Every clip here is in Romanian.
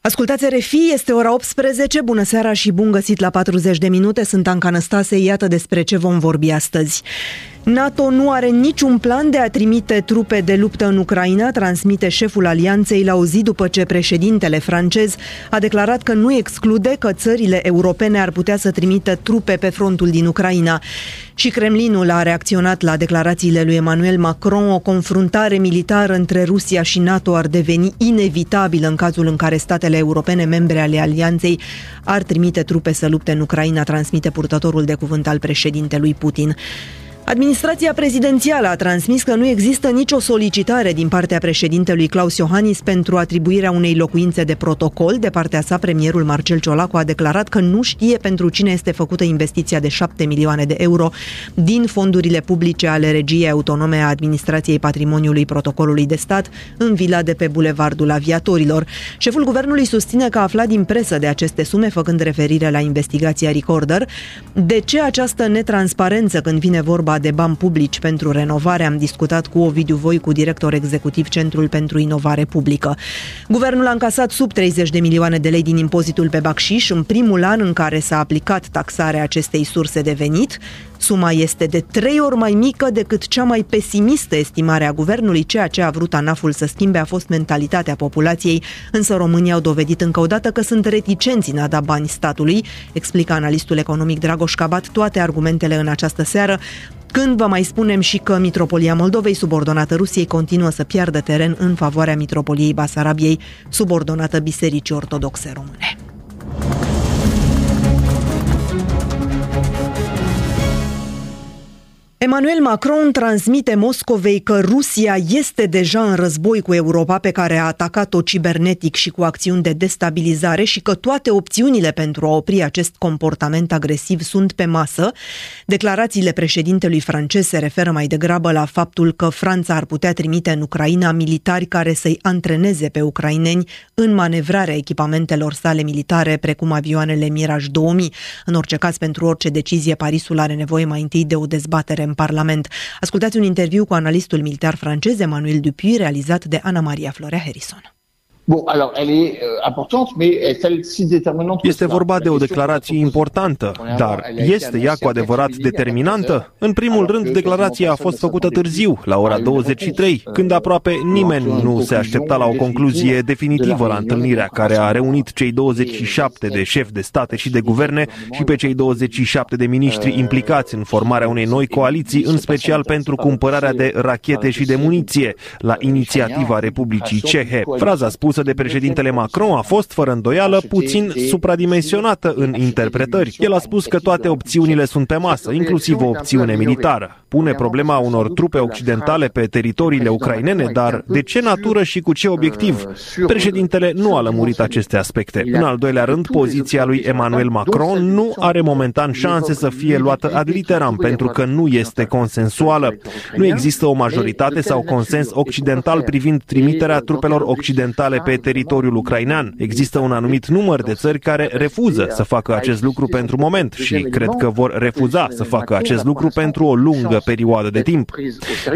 Ascultați RFI, este ora 18, bună seara și bun găsit la 40 de minute, sunt Anca Năstase, iată despre ce vom vorbi astăzi. NATO nu are niciun plan de a trimite trupe de luptă în Ucraina, transmite șeful alianței la o zi după ce președintele francez a declarat că nu exclude că țările europene ar putea să trimită trupe pe frontul din Ucraina. Și Kremlinul a reacționat la declarațiile lui Emmanuel Macron. O confruntare militară între Rusia și NATO ar deveni inevitabilă în cazul în care statele europene, membre ale alianței, ar trimite trupe să lupte în Ucraina, transmite purtătorul de cuvânt al președintelui Putin. Administrația prezidențială a transmis că nu există nicio solicitare din partea președintelui Claus Iohannis pentru atribuirea unei locuințe de protocol. De partea sa, premierul Marcel Ciolacu a declarat că nu știe pentru cine este făcută investiția de 7 milioane de euro din fondurile publice ale regiei autonome a Administrației Patrimoniului Protocolului de Stat în vila de pe Bulevardul Aviatorilor. Șeful guvernului susține că a aflat din presă de aceste sume, făcând referire la investigația Recorder. De ce această netransparență când vine vorba de bani publici pentru renovare. Am discutat cu Ovidiu Voicu, director executiv Centrul pentru Inovare Publică. Guvernul a încasat sub 30 de milioane de lei din impozitul pe bacșiș în primul an în care s-a aplicat taxarea acestei surse de venit. Suma este de trei ori mai mică decât cea mai pesimistă estimare a guvernului. Ceea ce a vrut ANAF-ul să schimbe a fost mentalitatea populației, însă românii au dovedit încă o dată că sunt reticenți în a da bani statului, explică analistul economic Dragoș Cabat toate argumentele în această seară. Când vă mai spunem și că Mitropolia Moldovei, subordonată Rusiei, continuă să piardă teren în favoarea Mitropoliei Basarabiei, subordonată Bisericii Ortodoxe Române. Emmanuel Macron transmite Moscovei că Rusia este deja în război cu Europa pe care a atacat-o cibernetic și cu acțiuni de destabilizare și că toate opțiunile pentru a opri acest comportament agresiv sunt pe masă. Declarațiile președintelui francez se referă mai degrabă la faptul că Franța ar putea trimite în Ucraina militari care să-i antreneze pe ucraineni în manevrarea echipamentelor sale militare, precum avioanele Mirage 2000. În orice caz, pentru orice decizie, Parisul are nevoie mai întâi de o dezbatere în Parlament. Ascultați un interviu cu analistul militar francez Emmanuel Dupuy, realizat de Ana Maria Florea Harrison. Bun, alors, elle est euh, importante, mais est-elle si déterminante Este vorba de o declarație importantă, dar este ea cu adevărat determinantă? În primul rând, declarația a fost făcută târziu, la ora 23, când aproape nimeni nu se aștepta la o concluzie definitivă la întâlnirea care a reunit cei 27 de șefi de state și de guverne și pe cei 27 de miniștri implicați în formarea unei noi coaliții, în special pentru cumpărarea de rachete și de muniție, la inițiativa Republicii Cehe. Fraza spusă spusă de președintele Macron a fost, fără îndoială, puțin supradimensionată în interpretări. El a spus că toate opțiunile sunt pe masă, inclusiv o opțiune militară. Pune problema unor trupe occidentale pe teritoriile ucrainene, dar de ce natură și cu ce obiectiv? Președintele nu a lămurit aceste aspecte. În al doilea rând, poziția lui Emmanuel Macron nu are momentan șanse să fie luată ad literam, pentru că nu este consensuală. Nu există o majoritate sau consens occidental privind trimiterea trupelor occidentale pe teritoriul ucrainean. Există un anumit număr de țări care refuză să facă acest lucru pentru moment și cred că vor refuza să facă acest lucru pentru o lungă perioadă de timp.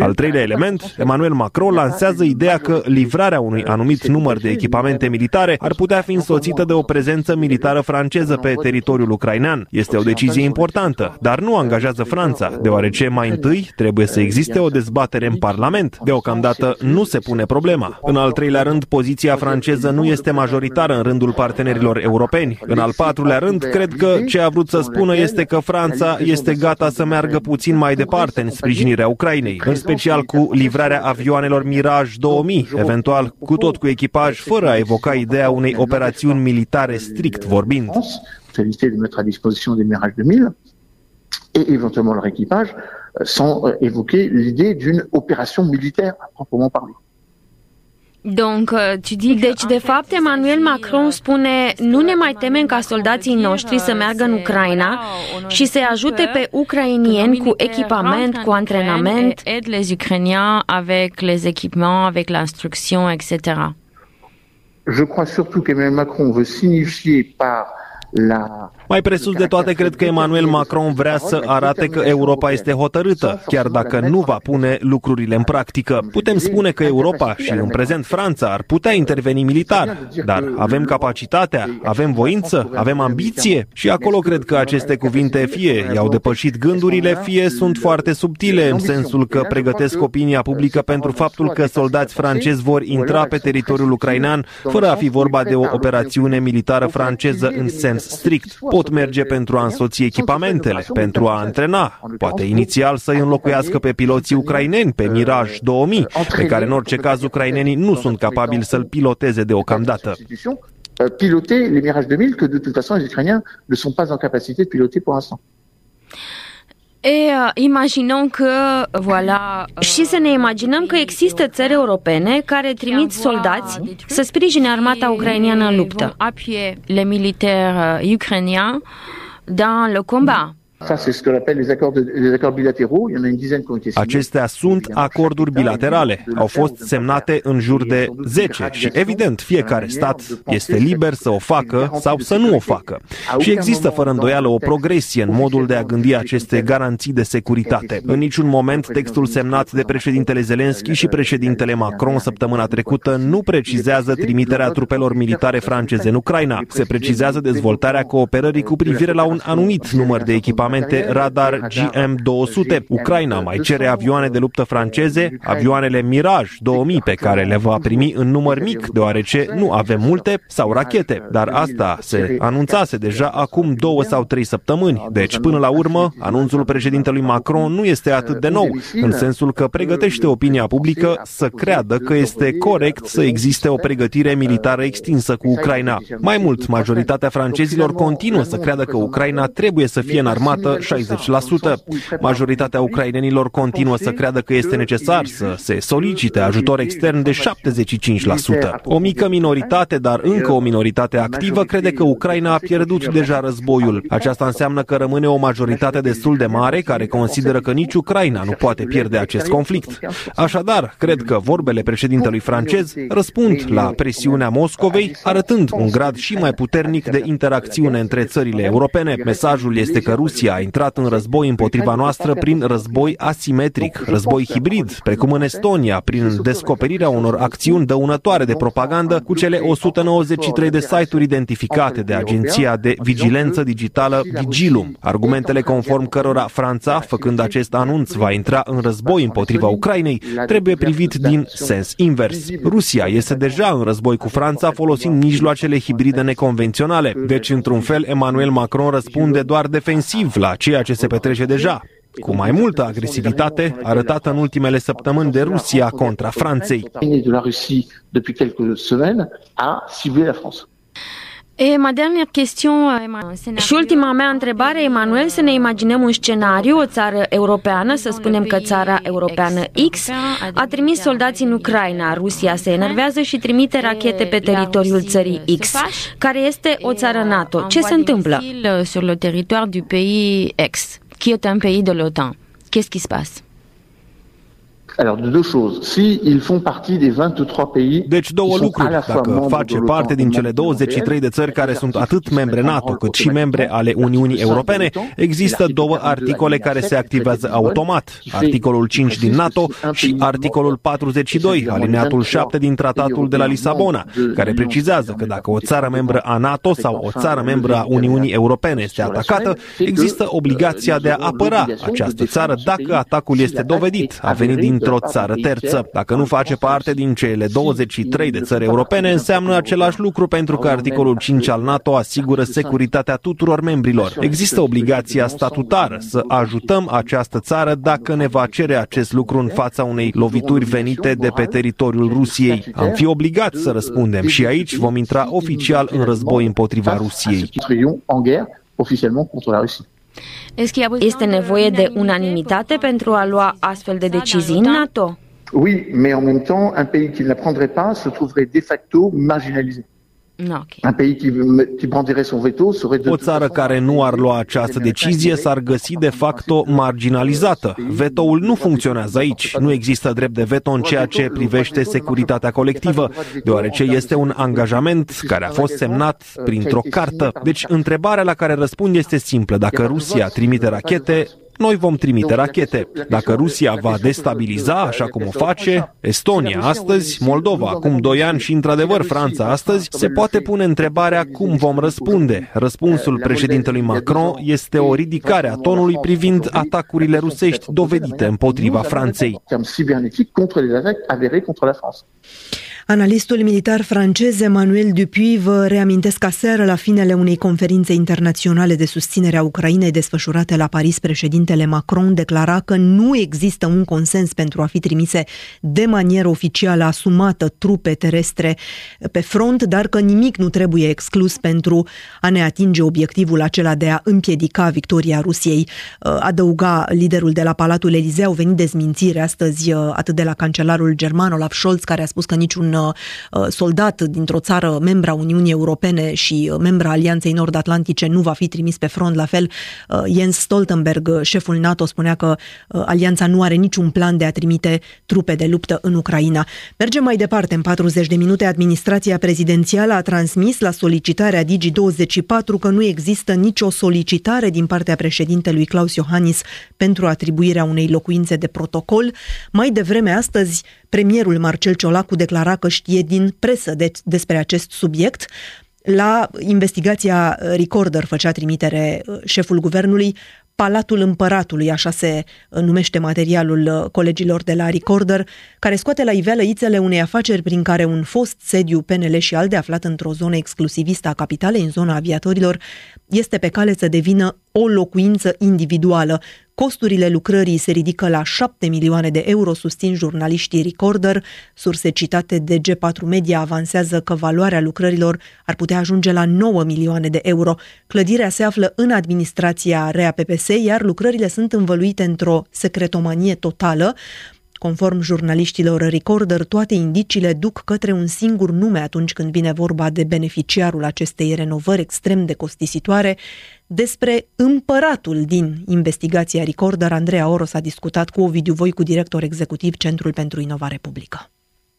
Al treilea element, Emmanuel Macron lansează ideea că livrarea unui anumit număr de echipamente militare ar putea fi însoțită de o prezență militară franceză pe teritoriul ucrainean. Este o decizie importantă, dar nu angajează Franța, deoarece mai întâi trebuie să existe o dezbatere în Parlament. Deocamdată nu se pune problema. În al treilea rând, poziția franceză nu este majoritară în rândul partenerilor europeni. În al patrulea rând, cred că ce a vrut să spună este că Franța este gata să meargă puțin mai departe în sprijinirea Ucrainei, în special cu livrarea avioanelor Mirage 2000, eventual cu tot cu echipaj, fără a evoca ideea unei operațiuni militare strict vorbind. de mettre à disposition des Mirage 2000 et éventuellement leur équipage, sans euh, évoquer l'idée d'une opération militaire à proprement parler. Donc, euh, tu dis deci, de fapt, Emmanuel Macron spune nu ne mai temem ca soldații noștri să meargă în Ucraina și să ajute pe ucrainieni cu echipament, cu antrenament. Aide les Ukrainiens avec les équipements, avec l'instruction, etc. Je crois surtout qu'Emmanuel Macron veut signifier par Mai presus de toate, cred că Emmanuel Macron vrea să arate că Europa este hotărâtă, chiar dacă nu va pune lucrurile în practică. Putem spune că Europa și în prezent Franța ar putea interveni militar, dar avem capacitatea, avem voință, avem ambiție și acolo cred că aceste cuvinte fie i-au depășit gândurile, fie sunt foarte subtile în sensul că pregătesc opinia publică pentru faptul că soldați francezi vor intra pe teritoriul ucrainean fără a fi vorba de o operațiune militară franceză în sens strict. Pot merge pentru a însoți echipamentele, pentru a antrena, poate inițial să-i înlocuiască pe piloții ucraineni pe Mirage 2000, pe care în orice caz ucrainenii nu sunt capabili să-l piloteze deocamdată. Piloter les Mirage 2000 que de toute façon les Ukrainiens ne sont pas en capacité de piloter pour l'instant. E, imaginăm că, voilà... Și să ne imaginăm că există țări europene care trimit soldați să sprijine armata ucraineană în luptă. Le militaires ucrainiens dans le combat. Acestea sunt acorduri bilaterale. Au fost semnate în jur de 10 și, evident, fiecare stat este liber să o facă sau să nu o facă. Și există, fără îndoială, o progresie în modul de a gândi aceste garanții de securitate. În niciun moment, textul semnat de președintele Zelenski și președintele Macron săptămâna trecută nu precizează trimiterea trupelor militare franceze în Ucraina. Se precizează dezvoltarea cooperării cu privire la un anumit număr de echipamente echipamente radar GM200. Ucraina mai cere avioane de luptă franceze, avioanele Mirage 2000 pe care le va primi în număr mic, deoarece nu avem multe, sau rachete. Dar asta se anunțase deja acum două sau trei săptămâni. Deci, până la urmă, anunțul președintelui Macron nu este atât de nou, în sensul că pregătește opinia publică să creadă că este corect să existe o pregătire militară extinsă cu Ucraina. Mai mult, majoritatea francezilor continuă să creadă că Ucraina trebuie să fie înarmată armată 60%. Majoritatea ucrainenilor continuă să creadă că este necesar să se solicite ajutor extern de 75%. O mică minoritate, dar încă o minoritate activă, crede că Ucraina a pierdut deja războiul. Aceasta înseamnă că rămâne o majoritate destul de mare care consideră că nici Ucraina nu poate pierde acest conflict. Așadar, cred că vorbele președintelui francez răspund la presiunea Moscovei, arătând un grad și mai puternic de interacțiune între țările europene. Mesajul este că Rusia a intrat în război împotriva noastră prin război asimetric, război hibrid, precum în Estonia, prin descoperirea unor acțiuni dăunătoare de propagandă cu cele 193 de site-uri identificate de Agenția de Vigilență Digitală Vigilum. Argumentele conform cărora Franța, făcând acest anunț, va intra în război împotriva Ucrainei, trebuie privit din sens invers. Rusia este deja în război cu Franța folosind mijloacele hibride neconvenționale, deci într-un fel Emmanuel Macron răspunde doar defensiv la ceea ce se petrece deja, cu mai multă agresivitate arătată în ultimele săptămâni de Rusia contra Franței. E, ma dernière question, și ultima mea întrebare, Emanuel, să ne imaginăm un scenariu, o țară europeană, să spunem că țara europeană X a trimis soldați în Ucraina, Rusia se enervează și trimite rachete pe teritoriul țării X, care este o țară NATO. Ce se întâmplă? Sur le territoire du pays X, qui est un pays de l'OTAN. Qu'est-ce qui se passe? Alors, de deux choses. Si ils font partie des 23 pays deci două lucruri. Dacă face parte din cele 23 de țări care sunt atât membre NATO cât și membre ale Uniunii Europene, există două articole care se activează automat. Articolul 5 din NATO și articolul 42, alineatul 7 din Tratatul de la Lisabona, care precizează că dacă o țară membră a NATO sau o țară membră a Uniunii Europene este atacată, există obligația de a apăra această țară dacă atacul este dovedit, a venit din dintr-o țară terță. Dacă nu face parte din cele 23 de țări europene, înseamnă același lucru pentru că articolul 5 al NATO asigură securitatea tuturor membrilor. Există obligația statutară să ajutăm această țară dacă ne va cere acest lucru în fața unei lovituri venite de pe teritoriul Rusiei. Am fi obligați să răspundem și aici vom intra oficial în război împotriva Rusiei. oficialmente contre la Russie. Este nevoie de unanimitate pentru a lua astfel de decizii în NATO? Oui, mais en même temps, un pays qui ne la prendrait pas se trouverait de facto marginalisé. O țară care nu ar lua această decizie s-ar găsi de facto marginalizată. Vetoul nu funcționează aici. Nu există drept de veto în ceea ce privește securitatea colectivă, deoarece este un angajament care a fost semnat printr-o cartă. Deci întrebarea la care răspund este simplă. Dacă Rusia trimite rachete, noi vom trimite rachete. Dacă Rusia va destabiliza, așa cum o face, Estonia astăzi, Moldova acum doi ani și, într-adevăr, Franța astăzi, se poate pune întrebarea cum vom răspunde. Răspunsul președintelui Macron este o ridicare a tonului privind atacurile rusești dovedite împotriva Franței. Analistul militar francez Emmanuel Dupuy vă reamintesc aseară la finele unei conferințe internaționale de susținere a Ucrainei desfășurate la Paris, președintele Macron declara că nu există un consens pentru a fi trimise de manieră oficială asumată trupe terestre pe front, dar că nimic nu trebuie exclus pentru a ne atinge obiectivul acela de a împiedica victoria Rusiei. Adăuga liderul de la Palatul Elizeu, au venit dezmințiri astăzi atât de la cancelarul german Olaf Scholz, care a spus că niciun Uh, soldat dintr-o țară membra Uniunii Europene și uh, membra Alianței Nord-Atlantice nu va fi trimis pe front. La fel, uh, Jens Stoltenberg, șeful NATO, spunea că alianța nu are niciun plan de a trimite trupe de luptă în Ucraina. Mergem mai departe. În 40 de minute, administrația prezidențială a transmis la solicitarea Digi24 că nu există nicio solicitare din partea președintelui Claus Iohannis pentru atribuirea unei locuințe de protocol. Mai devreme astăzi, premierul Marcel Ciolacu declara că știe din presă de, despre acest subiect. La investigația Recorder făcea trimitere uh, șeful guvernului, Palatul Împăratului, așa se uh, numește materialul uh, colegilor de la Recorder, care scoate la iveală ițele unei afaceri prin care un fost sediu PNL și ALDE aflat într-o zonă exclusivistă a capitalei, în zona aviatorilor, este pe cale să devină o locuință individuală. Costurile lucrării se ridică la 7 milioane de euro, susțin jurnaliștii Recorder. Surse citate de G4 Media avansează că valoarea lucrărilor ar putea ajunge la 9 milioane de euro. Clădirea se află în administrația REA PPS, iar lucrările sunt învăluite într-o secretomanie totală. Conform jurnaliștilor Recorder, toate indiciile duc către un singur nume atunci când vine vorba de beneficiarul acestei renovări extrem de costisitoare. Despre împăratul din investigația Recorder, Andreea Oros a discutat cu Ovidiu Voicu, director executiv Centrul pentru Inovare Publică.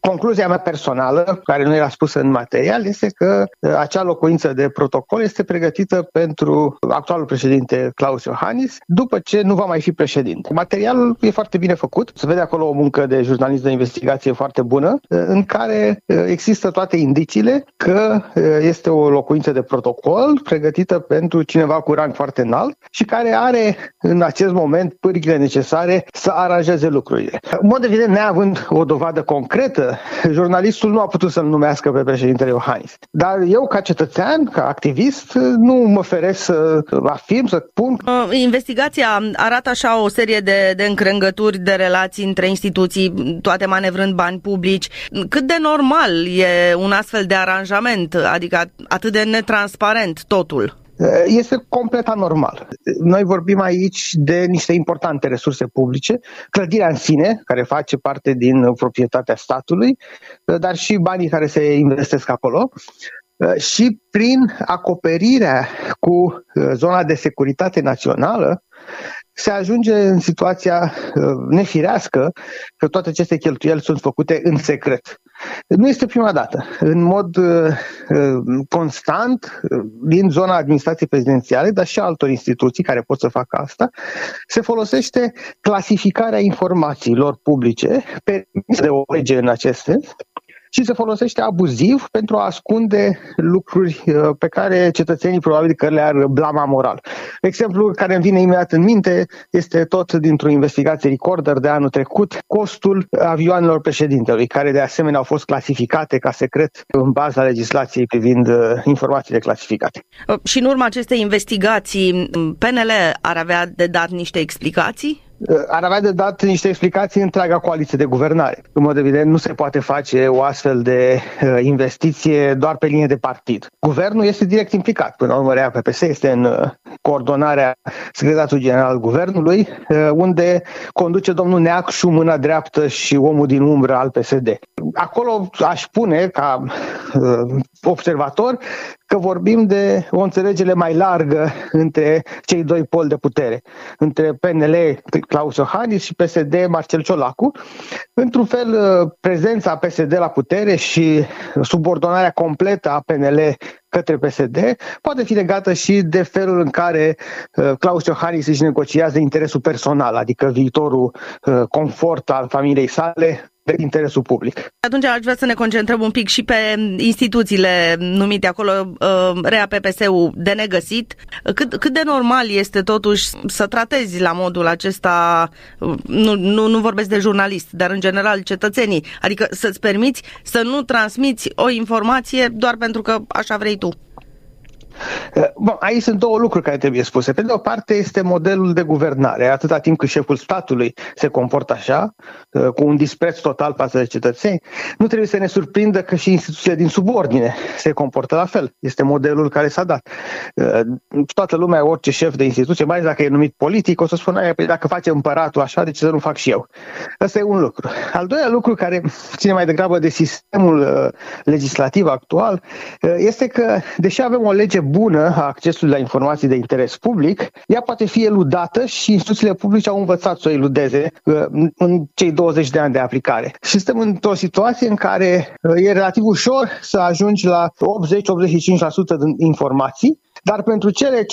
Concluzia mea personală, care nu era spusă în material, este că uh, acea locuință de protocol este pregătită pentru actualul președinte Claus Iohannis, după ce nu va mai fi președinte. Materialul e foarte bine făcut, se vede acolo o muncă de jurnalist de investigație foarte bună, uh, în care uh, există toate indiciile că este o locuință de protocol pregătită pentru cineva cu rang foarte înalt și care are în acest moment pârghile necesare să aranjeze lucrurile. În mod evident, neavând o dovadă concretă jurnalistul nu a putut să-l numească pe președintele Iohannis. Dar eu, ca cetățean, ca activist, nu mă feresc să afirm, să pun. Uh, investigația arată așa o serie de, de încrengături de relații între instituții, toate manevrând bani publici. Cât de normal e un astfel de aranjament, adică atât de netransparent totul? Eh, este complet anormal. Noi vorbim aici de niște importante resurse publice, clădirea în sine, care face parte din proprietatea statului, eh, dar și banii care se investesc acolo eh, și prin acoperirea cu zona de securitate națională se ajunge în situația nefirească că toate aceste cheltuieli sunt făcute în secret. Nu este prima dată. În mod uh, uh, constant, uh, din zona administrației prezidențiale, dar și altor instituții care pot să facă asta, se folosește clasificarea informațiilor publice, permis de o lege în acest sens, și se folosește abuziv pentru a ascunde lucruri uh, pe care cetățenii probabil că le-ar blama moral. Exemplu care îmi vine imediat în minte este tot dintr-o investigație recorder de anul trecut, costul avioanelor președintelui, care de asemenea au fost clasificate ca secret în baza legislației privind uh, informațiile clasificate. Uh, și în urma acestei investigații, PNL ar avea de dat niște explicații? Ar avea de dat niște explicații întreaga coaliție de guvernare. În mod evident, nu se poate face o astfel de uh, investiție doar pe linie de partid. Guvernul este direct implicat. Până la urmă, PPS este în, uh, coordonarea Secretarului General al Guvernului, unde conduce domnul Neacșu, mâna dreaptă și omul din umbră al PSD. Acolo aș spune, ca observator, că vorbim de o înțelegere mai largă între cei doi poli de putere, între PNL Claus Iohannis și PSD Marcel Ciolacu. Într-un fel, prezența PSD la putere și subordonarea completă a PNL către PSD poate fi legată și de felul în care uh, Claus Iohannis își negociază interesul personal, adică viitorul uh, confort al familiei sale de interesul public. Atunci aș vrea să ne concentrăm un pic și pe instituțiile numite acolo, uh, REA PPS-ul de negăsit. Cât, cât de normal este totuși să tratezi la modul acesta, nu, nu, nu vorbesc de jurnalist, dar în general cetățenii, adică să-ți permiți să nu transmiți o informație doar pentru că așa vrei tu. Eh, bun, aici sunt două lucruri care trebuie spuse. Pe de o parte este modelul de guvernare. Atâta timp cât șeful statului se comportă așa, eh, cu un dispreț total față de cetățeni, nu trebuie să ne surprindă că și instituțiile din subordine se comportă la fel. Este modelul care s-a dat. Eh, toată lumea, orice șef de instituție, mai ales dacă e numit politic, o să spună, păi dacă face împăratul așa, de ce să nu fac și eu? Asta e un lucru. Al doilea lucru care ține mai degrabă de sistemul legislativ actual este că, deși avem o lege bună a accesului la informații de interes public, ea poate fi eludată și instituțiile publice au învățat să o eludeze uh, în cei 20 de ani de aplicare. Și suntem într-o situație în care uh, e relativ ușor să ajungi la 80-85% din informații, dar pentru cele 15-20%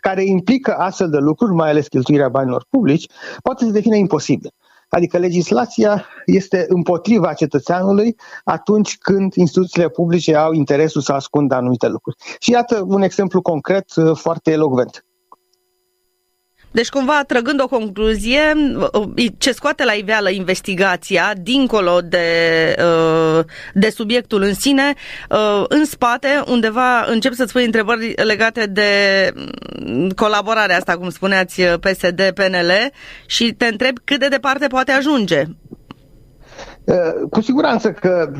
care implică astfel de lucruri, mai ales cheltuirea banilor publici, poate să devină imposibil. Adică legislația este împotriva cetățeanului atunci când instituțiile publice au interesul să ascundă anumite lucruri. Și iată un exemplu concret uh, foarte elogvent. Deci, cumva, trăgând o concluzie, ce scoate la iveală investigația, dincolo de, uh, de subiectul în sine, uh, în spate, undeva încep să-ți pui întrebări legate de mm, colaborarea asta, cum spuneați, PSD-PNL și te întreb cât de departe poate ajunge. Uh, cu siguranță că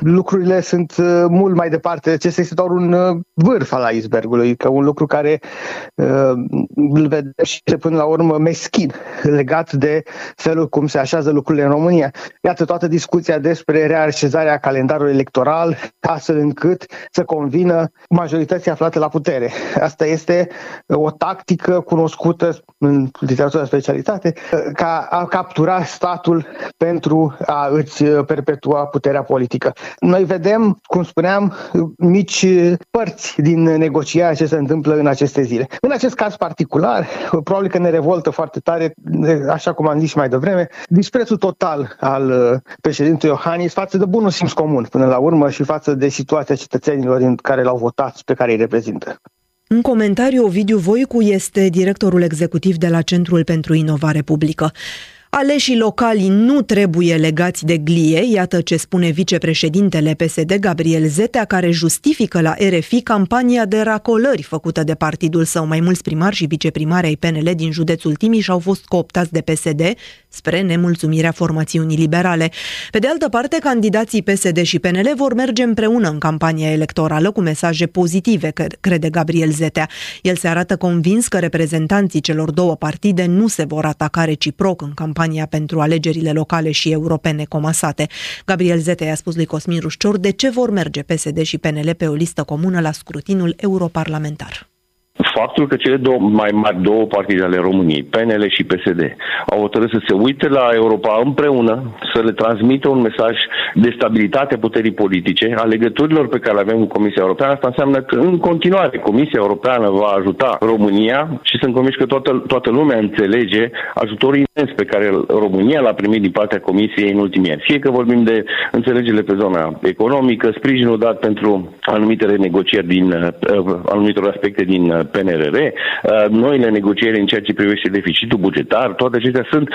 lucrurile sunt uh, mult mai departe. Acesta este doar un uh, vârf al icebergului, că un lucru care îl vedem și până la urmă meschin, legat de felul cum se așează lucrurile în România. Iată toată discuția despre reașezarea calendarului electoral, astfel încât să convină majorității aflate la putere. Asta este o tactică cunoscută în literatura de specialitate ca a captura statul pentru a îți îți uh, perpetua puterea politică. Noi vedem, cum spuneam, mici părți din negocierea ce se întâmplă în aceste zile. În acest caz particular, probabil că ne revoltă foarte tare, așa cum am zis mai devreme, disprețul total al uh, președintelui Iohannis față de bunul simț comun până la urmă și față de situația cetățenilor în care l-au votat pe care îi reprezintă. În comentariu, Ovidiu Voicu este directorul executiv de la Centrul pentru Inovare Publică. Aleșii locali nu trebuie legați de glie, iată ce spune vicepreședintele PSD Gabriel Zetea, care justifică la RFI campania de racolări făcută de partidul său. Mai mulți primari și viceprimari ai PNL din județul Timiș au fost cooptați de PSD spre nemulțumirea formațiunii liberale. Pe de altă parte, candidații PSD și PNL vor merge împreună în campania electorală cu mesaje pozitive, crede Gabriel Zetea. El se arată convins că reprezentanții celor două partide nu se vor ataca reciproc în campania campania pentru alegerile locale și europene comasate. Gabriel Zete i-a spus lui Cosmin Rușcior de ce vor merge PSD și PNL pe o listă comună la scrutinul europarlamentar faptul că cele două mai mari două partide ale României, PNL și PSD, au hotărât să se uite la Europa împreună, să le transmită un mesaj de stabilitate a puterii politice, a legăturilor pe care le avem cu Comisia Europeană, asta înseamnă că în continuare Comisia Europeană va ajuta România și sunt convins că toată, toată lumea înțelege ajutorul imens pe care România l-a primit din partea Comisiei în ultimii ani. Fie că vorbim de înțelegere pe zona economică, sprijinul dat pentru anumite renegocieri din uh, anumitor aspecte din PNRR, noile negocieri în ceea ce privește deficitul bugetar, toate acestea sunt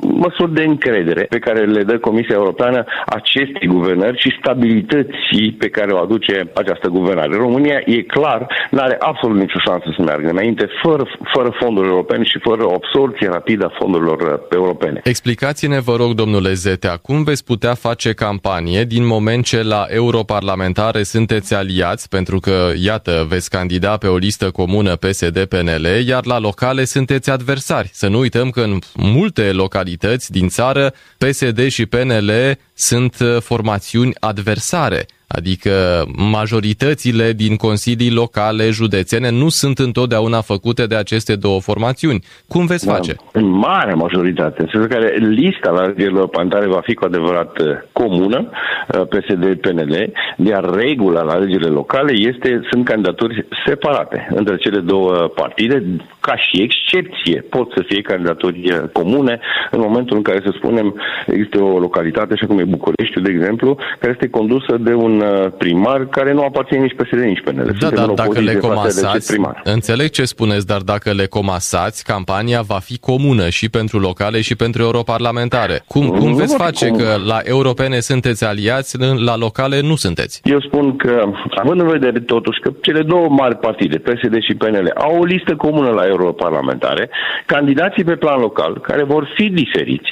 măsuri de încredere pe care le dă Comisia Europeană acestei guvernări și stabilității pe care o aduce această guvernare. România, e clar, nu are absolut nicio șansă să meargă înainte fără, fără fonduri europene și fără o absorție rapidă a fondurilor uh, europene. Explicați-ne, vă rog, domnule Zetea, cum veți putea face campanie din moment ce la europarlamentare sunteți aliați, pentru că, iată, veți candida pe o listă comună PSD-PNL, iar la locale sunteți adversari. Să nu uităm că în multe localități din țară, PSD și PNL sunt uh, formațiuni adversare. Adică majoritățile din consilii locale, județene, nu sunt întotdeauna făcute de aceste două formațiuni. Cum veți da, face? În mare majoritate, în sensul care lista la alegerilor parlamentare va fi cu adevărat uh, comună, uh, PSD-PNL, iar regula la alegerile locale este, sunt candidaturi separate între cele două partide, ca și excepție pot să fie candidaturi uh, comune în momentul în care, să spunem, există o localitate, așa cum e București, de exemplu, care este condusă de un Uh, primar care nu aparține nici PSD, nici PNL. Da, dar dacă le comasați, înțeleg ce spuneți, dar dacă le comasați, campania va fi comună și pentru locale și pentru europarlamentare. Cum, cum nu veți face cum. că la europene sunteți aliați, la locale nu sunteți? Eu spun că, având în vedere totuși că cele două mari partide, PSD și PNL, au o listă comună la europarlamentare, candidații pe plan local, care vor fi diferiți,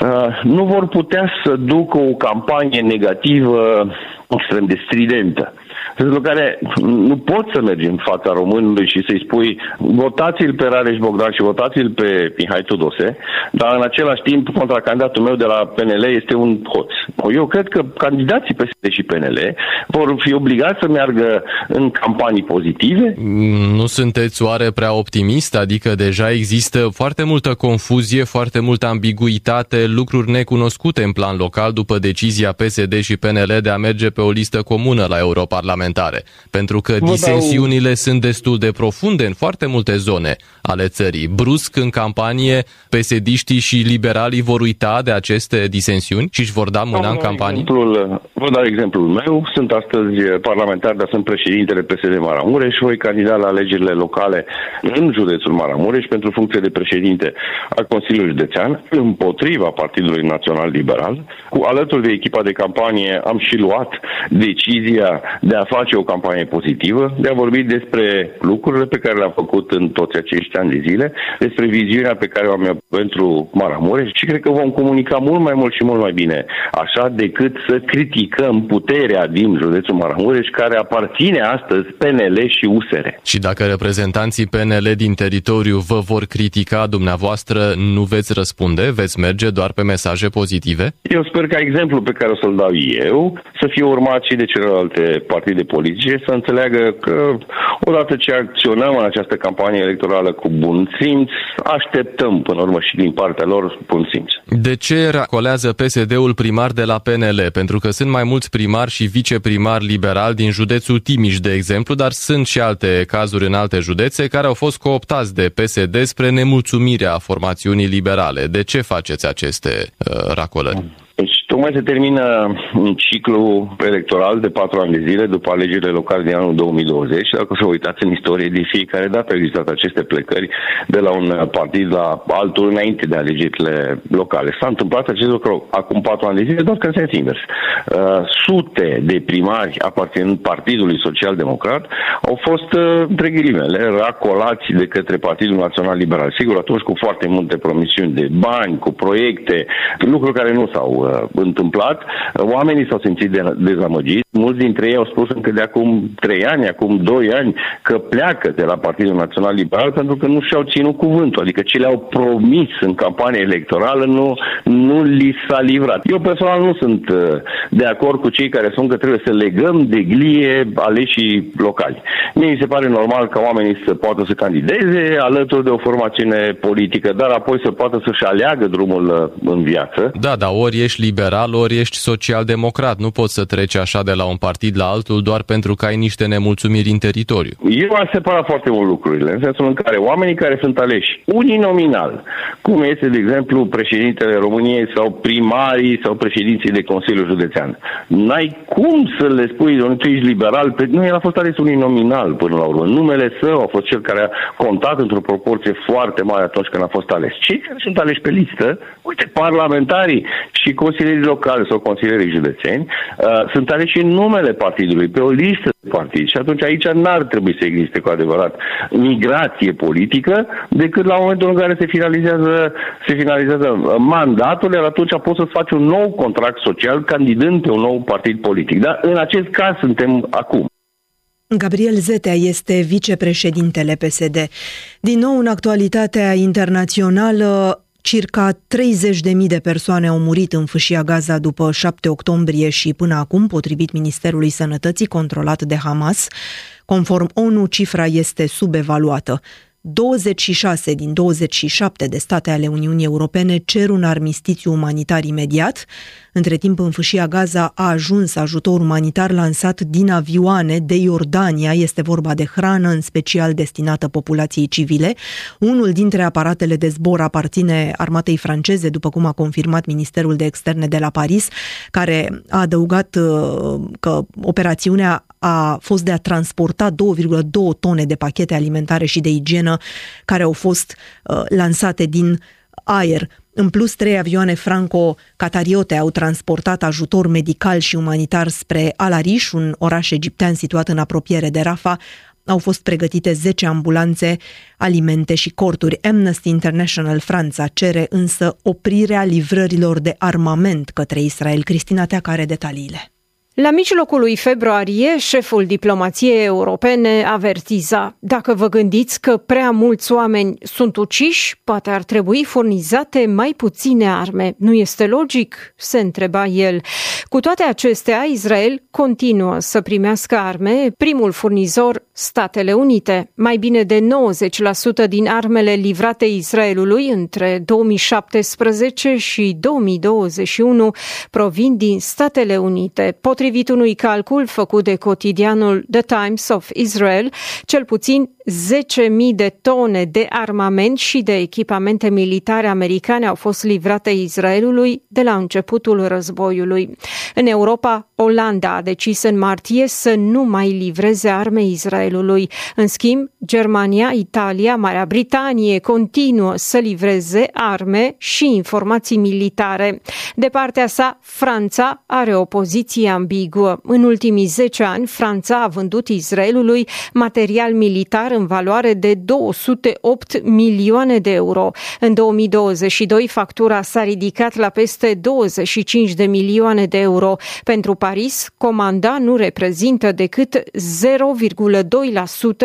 uh, nu vor putea să ducă o campanie negativă extrem de stridentă. Pentru care nu poți să mergi în fața românului și să-i spui votați-l pe Rareș Bogdan și votați-l pe Mihai Tudose, dar în același timp contracandidatul meu de la PNL este un hoț. Eu cred că candidații PSD și PNL vor fi obligați să meargă în campanii pozitive. Nu sunteți oare prea optimist? Adică deja există foarte multă confuzie, foarte multă ambiguitate, lucruri necunoscute în plan local după decizia PSD și PNL de a merge pe o listă comună la Europarlament parlamentare, pentru că Vă disensiunile dau... sunt destul de profunde în foarte multe zone ale țării. Brusc, în campanie, pesediștii și liberalii vor uita de aceste disensiuni și își vor da mâna în campanie? Exemplul, vă dau exemplul meu. Sunt astăzi parlamentar, dar sunt președintele PSD Maramureș și voi candida la alegerile locale în județul Maramureș pentru funcție de președinte al Consiliului Județean împotriva Partidului Național Liberal. Cu alături de echipa de campanie am și luat decizia de a face o campanie pozitivă, de a vorbi despre lucrurile pe care le-am făcut în toți acești ani de zile, despre viziunea pe care o am eu pentru Maramureș și cred că vom comunica mult mai mult și mult mai bine așa decât să criticăm puterea din județul Maramureș care aparține astăzi PNL și USR. Și dacă reprezentanții PNL din teritoriu vă vor critica dumneavoastră, nu veți răspunde? Veți merge doar pe mesaje pozitive? Eu sper că exemplul pe care o să-l dau eu să fie urmat și de celelalte partide partide politice să înțeleagă că odată ce acționăm în această campanie electorală cu bun simț, așteptăm până la urmă și din partea lor bun simț. De ce racolează PSD-ul primar de la PNL? Pentru că sunt mai mulți primari și viceprimari liberali din județul Timiș, de exemplu, dar sunt și alte cazuri în alte județe care au fost cooptați de PSD spre nemulțumirea formațiunii liberale. De ce faceți aceste uh, racolări? Deci, tocmai se termină un ciclu electoral de patru ani de zile după alegerile locale din anul 2020 și dacă să uitați în istorie, de fiecare dată au existat aceste plecări de la un partid la altul înainte de alegerile locale. S-a întâmplat acest lucru acum patru ani de zile, doar că în sens invers. Uh, sute de primari aparținând Partidului Social Democrat au fost, uh, între ghilimele, racolați de către Partidul Național Liberal. Sigur, atunci cu foarte multe promisiuni de bani, cu proiecte, lucruri care nu s-au uh, uh, întâmplat, oamenii s-au simțit de, dezamăgiți. Mulți dintre ei au spus încă de acum trei ani, acum doi ani, că pleacă de la Partidul Național Liberal pentru că nu și-au ținut cuvântul. Adică ce le-au promis în campania electorală nu, nu li s-a livrat. Eu personal nu sunt uh, de acord cu cei care spun că trebuie să legăm de glie aleșii locali. Mie mi se pare normal ca oamenii să poată să candideze alături de o formațiune politică, dar apoi să poată să-și aleagă drumul uh, în viață. Da, da, ori ești liberal, ori ești social-democrat. Nu poți să treci așa de la un partid la altul doar pentru că ai niște nemulțumiri în teritoriu. Eu am separat foarte mult lucrurile, în sensul în care oamenii care sunt aleși uninominal, cum este, de exemplu, președintele României sau primarii sau președinții de Consiliul Județean, n-ai cum să le spui, domnule, tu ești liberal, pe... nu, el a fost ales uninominal până la urmă. Numele său a fost cel care a contat într-o proporție foarte mare atunci când a fost ales. Cei care sunt aleși pe listă, uite, parlamentarii și consilierii locali sau consilierii județeni, uh, sunt aleși în numele partidului, pe o listă de partid. Și atunci aici n-ar trebui să existe cu adevărat migrație politică, decât la momentul în care se finalizează, se finalizează mandatul, iar atunci poți să faci un nou contract social candidând pe un nou partid politic. Dar în acest caz suntem acum. Gabriel Zetea este vicepreședintele PSD. Din nou, în actualitatea internațională, Circa 30.000 de persoane au murit în fâșia Gaza după 7 octombrie și până acum, potrivit Ministerului Sănătății controlat de Hamas. Conform ONU, cifra este subevaluată. 26 din 27 de state ale Uniunii Europene cer un armistițiu umanitar imediat. Între timp, în fâșia Gaza a ajuns ajutor umanitar lansat din avioane de Iordania. Este vorba de hrană, în special destinată populației civile. Unul dintre aparatele de zbor aparține armatei franceze, după cum a confirmat Ministerul de Externe de la Paris, care a adăugat uh, că operațiunea a fost de a transporta 2,2 tone de pachete alimentare și de igienă care au fost uh, lansate din aer. În plus, trei avioane franco-catariote au transportat ajutor medical și umanitar spre Alarish, un oraș egiptean situat în apropiere de Rafa. Au fost pregătite 10 ambulanțe, alimente și corturi. Amnesty International Franța cere însă oprirea livrărilor de armament către Israel. Cristina Teaca are detaliile. La mijlocul lui februarie, șeful diplomației europene avertiza Dacă vă gândiți că prea mulți oameni sunt uciși, poate ar trebui furnizate mai puține arme. Nu este logic? se întreba el. Cu toate acestea, Israel continuă să primească arme, primul furnizor, Statele Unite. Mai bine de 90% din armele livrate Israelului între 2017 și 2021 provin din Statele Unite. Potrivit Potrivit unui calcul făcut de cotidianul The Times of Israel, cel puțin 10.000 de tone de armament și de echipamente militare americane au fost livrate Israelului de la începutul războiului. În Europa, Olanda a decis în martie să nu mai livreze arme Israelului. În schimb, Germania, Italia, Marea Britanie continuă să livreze arme și informații militare. De partea sa, Franța are o poziție ambiguă. În ultimii 10 ani, Franța a vândut Israelului material militar în valoare de 208 milioane de euro. În 2022, factura s-a ridicat la peste 25 de milioane de euro. Pentru Paris, comanda nu reprezintă decât 0,2%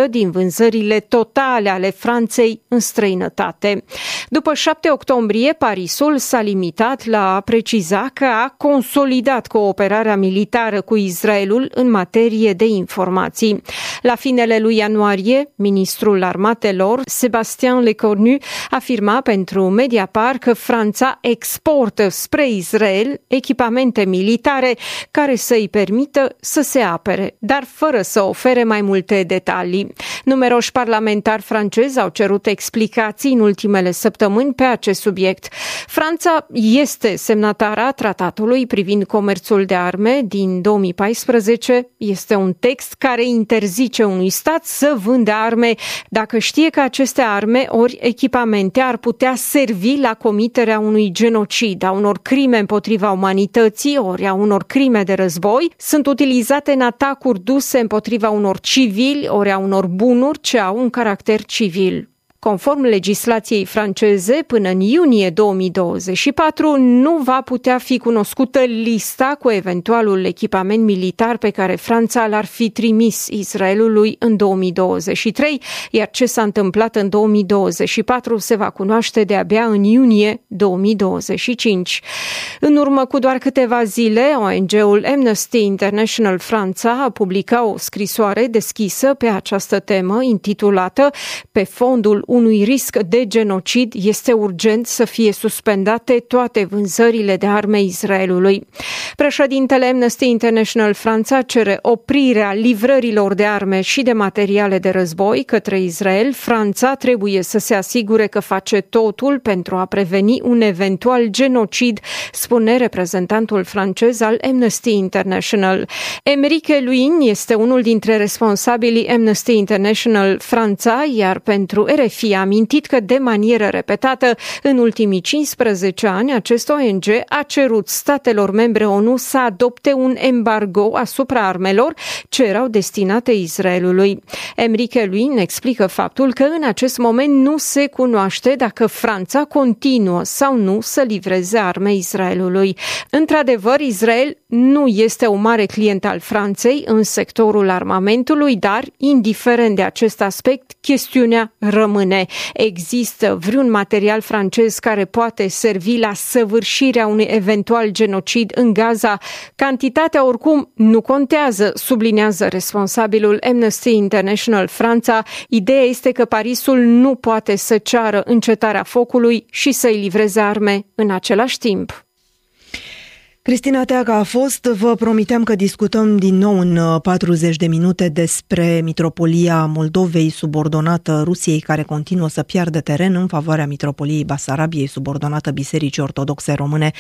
din vânzările totale ale Franței în străinătate. După 7 octombrie, Parisul s-a limitat la a preciza că a consolidat cooperarea militară cu Israelul în materie de informații. La finele lui ianuarie, ministrul armatelor, Sebastian Lecornu, afirma pentru Mediapart că Franța exportă spre Israel echipamente militare care să-i permită să se apere, dar fără să ofere mai multe detalii. Numeroși parlamentari francezi au cerut explicații în ultimele săptămâni pe acest subiect. Franța este semnatara tratatului privind comerțul de arme din 2014. Este un text care interzice unui stat să vândă arme arme dacă știe că aceste arme ori echipamente ar putea servi la comiterea unui genocid, a unor crime împotriva umanității, ori a unor crime de război, sunt utilizate în atacuri duse împotriva unor civili, ori a unor bunuri ce au un caracter civil. Conform legislației franceze, până în iunie 2024 nu va putea fi cunoscută lista cu eventualul echipament militar pe care Franța l-ar fi trimis Israelului în 2023, iar ce s-a întâmplat în 2024 se va cunoaște de-abia în iunie 2025. În urmă cu doar câteva zile, ONG-ul Amnesty International Franța a publicat o scrisoare deschisă pe această temă intitulată Pe fondul unui risc de genocid, este urgent să fie suspendate toate vânzările de arme Israelului. Președintele Amnesty International Franța cere oprirea livrărilor de arme și de materiale de război către Israel. Franța trebuie să se asigure că face totul pentru a preveni un eventual genocid, spune reprezentantul francez al Amnesty International. Enrique Luin este unul dintre responsabilii Amnesty International Franța, iar pentru RFI a amintit că de manieră repetată în ultimii 15 ani acest ONG a cerut statelor membre ONU să adopte un embargo asupra armelor ce erau destinate Israelului. Enrique Luin explică faptul că în acest moment nu se cunoaște dacă Franța continuă sau nu să livreze arme Israelului. Într-adevăr, Israel nu este un mare client al Franței în sectorul armamentului, dar, indiferent de acest aspect, chestiunea rămâne. Există vreun material francez care poate servi la săvârșirea unui eventual genocid în Gaza? Cantitatea oricum nu contează, sublinează responsabilul Amnesty International Franța. Ideea este că Parisul nu poate să ceară încetarea focului și să-i livreze arme în același timp. Cristina Teaga a fost, vă promiteam că discutăm din nou în 40 uh, de minute despre Mitropolia Moldovei subordonată Rusiei care continuă să piardă teren în favoarea Mitropoliei Basarabiei subordonată Bisericii Ortodoxe Române.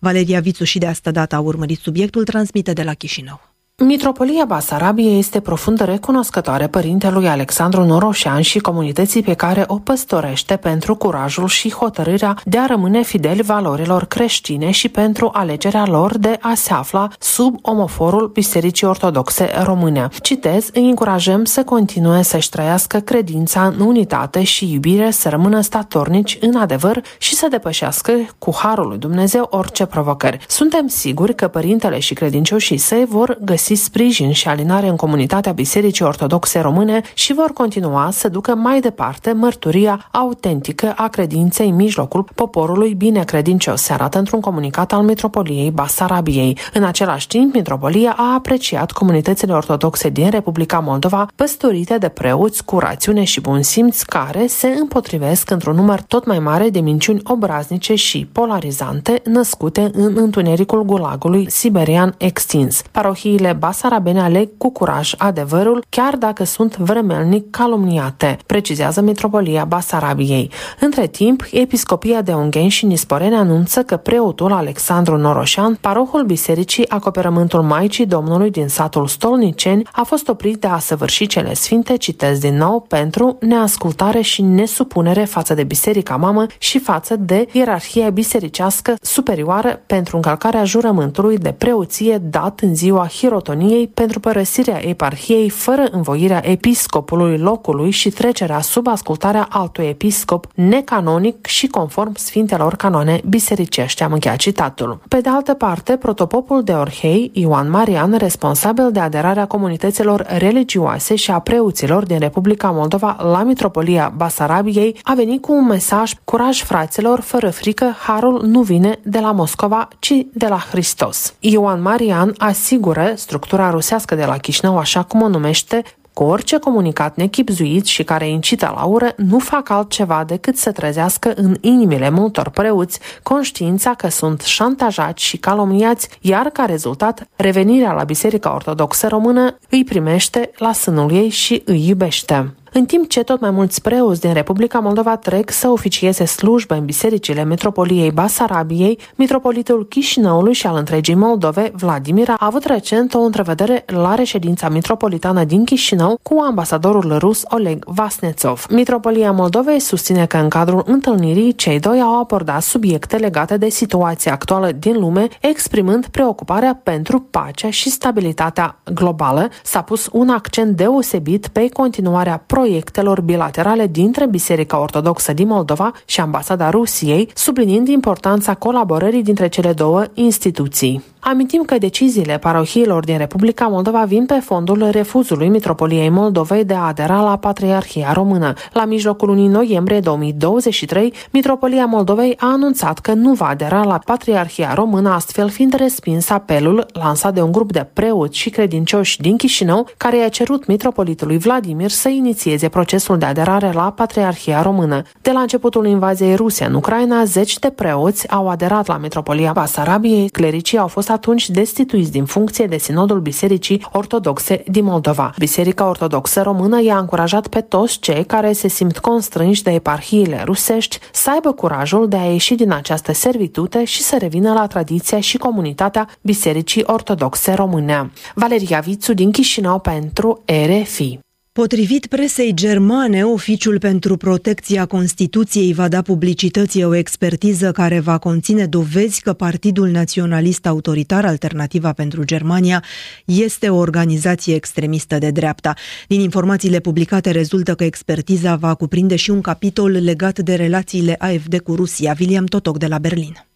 Valeria Vițu și de asta dată a urmărit subiectul, transmite de la Chișinău. Mitropolia Basarabiei este profund recunoscătoare părintelui Alexandru Noroșan și comunității pe care o păstorește pentru curajul și hotărârea de a rămâne fideli valorilor creștine și pentru alegerea lor de a se afla sub omoforul Bisericii Ortodoxe Române. Citez, îi încurajăm să continue să-și trăiască credința în unitate și iubire, să rămână statornici în adevăr și să depășească cu harul lui Dumnezeu orice provocări. Suntem siguri că părintele și credincioșii săi vor găsi găsi sprijin și alinare în comunitatea Bisericii Ortodoxe Române și vor continua să ducă mai departe mărturia autentică a credinței în mijlocul poporului binecredincios, se arată într-un comunicat al Metropoliei Basarabiei. În același timp, Metropolia a apreciat comunitățile ortodoxe din Republica Moldova, păstorite de preoți cu rațiune și bun simț, care se împotrivesc într-un număr tot mai mare de minciuni obraznice și polarizante născute în întunericul gulagului siberian extins. Parohiile basarabene aleg cu curaj adevărul, chiar dacă sunt vremelnic calumniate, precizează Metropolia Basarabiei. Între timp, Episcopia de Ungheni și Nisporene anunță că preotul Alexandru Noroșan, parohul bisericii acoperământul Maicii Domnului din satul Stolniceni, a fost oprit de a săvârși cele sfinte, citesc din nou, pentru neascultare și nesupunere față de biserica mamă și față de ierarhia bisericească superioară pentru încălcarea jurământului de preoție dat în ziua Hirot Otoniei pentru părăsirea eparhiei fără învoirea episcopului locului și trecerea sub ascultarea altui episcop necanonic și conform sfintelor canoane bisericești. Am încheiat citatul. Pe de altă parte, protopopul de Orhei, Ioan Marian, responsabil de aderarea comunităților religioase și a preoților din Republica Moldova la Mitropolia Basarabiei, a venit cu un mesaj curaj fraților, fără frică, harul nu vine de la Moscova, ci de la Hristos. Ioan Marian asigură structura rusească de la Chișinău, așa cum o numește, cu orice comunicat nechipzuit și care incită la ură, nu fac altceva decât să trezească în inimile multor preoți conștiința că sunt șantajați și calomniați, iar ca rezultat, revenirea la Biserica Ortodoxă Română îi primește la sânul ei și îi iubește. În timp ce tot mai mulți preoți din Republica Moldova trec să oficieze slujbe în bisericile Metropoliei Basarabiei, Mitropolitul Chișinăului și al întregii Moldove, Vladimir, a avut recent o întrevedere la reședința metropolitană din Chișinău cu ambasadorul rus Oleg Vasnetsov. Mitropolia Moldovei susține că în cadrul întâlnirii cei doi au abordat subiecte legate de situația actuală din lume, exprimând preocuparea pentru pacea și stabilitatea globală. S-a pus un accent deosebit pe continuarea pro proiectelor bilaterale dintre Biserica Ortodoxă din Moldova și Ambasada Rusiei, subliniind importanța colaborării dintre cele două instituții. Amintim că deciziile parohiilor din Republica Moldova vin pe fondul refuzului Mitropoliei Moldovei de a adera la Patriarhia Română. La mijlocul lunii noiembrie 2023, Mitropolia Moldovei a anunțat că nu va adera la Patriarhia Română, astfel fiind respins apelul lansat de un grup de preoți și credincioși din Chișinău, care i-a cerut mitropolitului Vladimir să inițieze procesul de aderare la Patriarhia Română. De la începutul invaziei ruse în Ucraina, zeci de preoți au aderat la Mitropolia Basarabiei. Clericii au fost atunci destituiți din funcție de Sinodul Bisericii Ortodoxe din Moldova. Biserica Ortodoxă Română i-a încurajat pe toți cei care se simt constrânși de eparhiile rusești să aibă curajul de a ieși din această servitute și să revină la tradiția și comunitatea Bisericii Ortodoxe Române. Valeria Vițu din Chișinău pentru RFI. Potrivit presei germane, Oficiul pentru Protecția Constituției va da publicității o expertiză care va conține dovezi că Partidul Naționalist Autoritar Alternativa pentru Germania este o organizație extremistă de dreapta. Din informațiile publicate rezultă că expertiza va cuprinde și un capitol legat de relațiile AFD cu Rusia. William Totoc de la Berlin.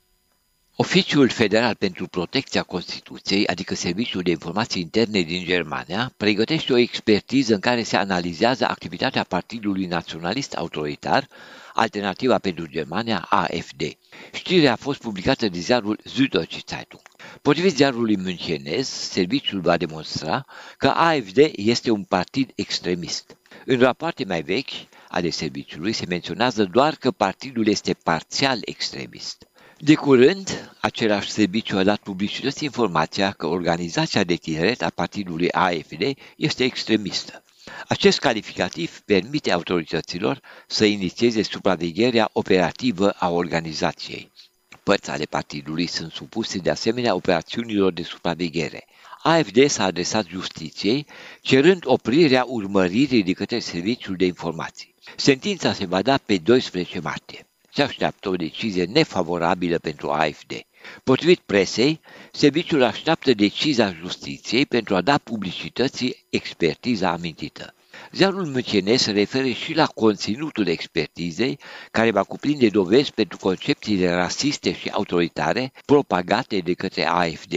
Oficiul Federal pentru Protecția Constituției, adică Serviciul de Informații Interne din Germania, pregătește o expertiză în care se analizează activitatea Partidului Naționalist Autoritar, Alternativa pentru Germania, AFD. Știrea a fost publicată de ziarul Süddeutsche Zeitung. Potrivit ziarului münchenez, serviciul va demonstra că AFD este un partid extremist. În rapoarte mai vechi ale serviciului se menționează doar că partidul este parțial extremist. De curând, același serviciu a dat publicității informația că organizația de tineret a partidului AFD este extremistă. Acest calificativ permite autorităților să inițieze supravegherea operativă a organizației. Părți ale partidului sunt supuse de asemenea operațiunilor de supraveghere. AFD s-a adresat justiției, cerând oprirea urmăririi de către Serviciul de Informații. Sentința se va da pe 12 martie se așteaptă o decizie nefavorabilă pentru AFD. Potrivit presei, serviciul așteaptă decizia justiției pentru a da publicității expertiza amintită. Ziarul Mâcenesc se referă și la conținutul expertizei, care va cuprinde dovezi pentru concepțiile rasiste și autoritare propagate de către AFD.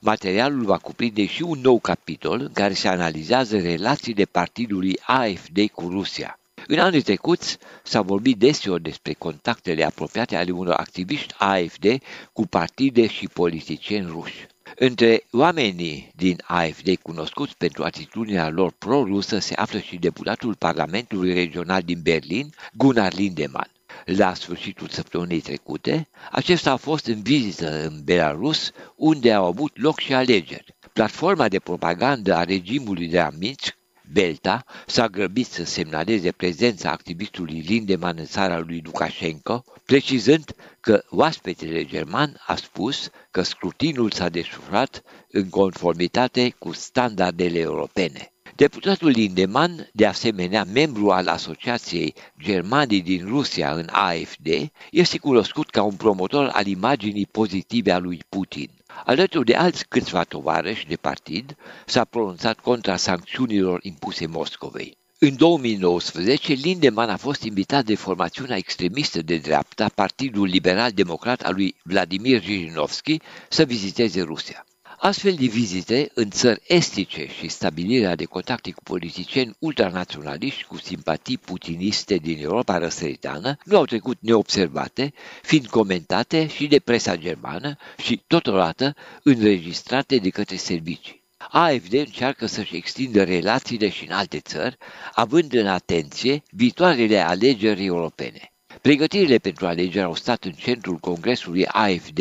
Materialul va cuprinde și un nou capitol în care se analizează relațiile partidului AFD cu Rusia. În anii trecuți s-a vorbit deseori despre contactele apropiate ale unor activiști AFD cu partide și politicieni ruși. Între oamenii din AFD cunoscuți pentru atitudinea lor pro-rusă se află și deputatul Parlamentului Regional din Berlin, Gunnar Lindemann. La sfârșitul săptămânii trecute, acesta a fost în vizită în Belarus, unde au avut loc și alegeri. Platforma de propagandă a regimului de la Minsk Belta s-a grăbit să semnaleze prezența activistului Lindemann în țara lui Lukashenko, precizând că oaspetele german a spus că scrutinul s-a desfășurat în conformitate cu standardele europene. Deputatul Lindemann, de asemenea membru al Asociației Germanii din Rusia în AFD, este cunoscut ca un promotor al imaginii pozitive a lui Putin. Alături de alți câțiva tovarăși de partid, s-a pronunțat contra sancțiunilor impuse Moscovei. În 2019, Lindemann a fost invitat de formațiunea extremistă de dreapta, Partidul Liberal Democrat al lui Vladimir Zhirinovski, să viziteze Rusia. Astfel de vizite în țări estice și stabilirea de contacte cu politicieni ultranaționaliști cu simpatii putiniste din Europa răsăritană nu au trecut neobservate, fiind comentate și de presa germană și totodată înregistrate de către servicii. AFD încearcă să-și extindă relațiile și în alte țări, având în atenție viitoarele alegeri europene. Pregătirile pentru alegeri au stat în centrul congresului AFD,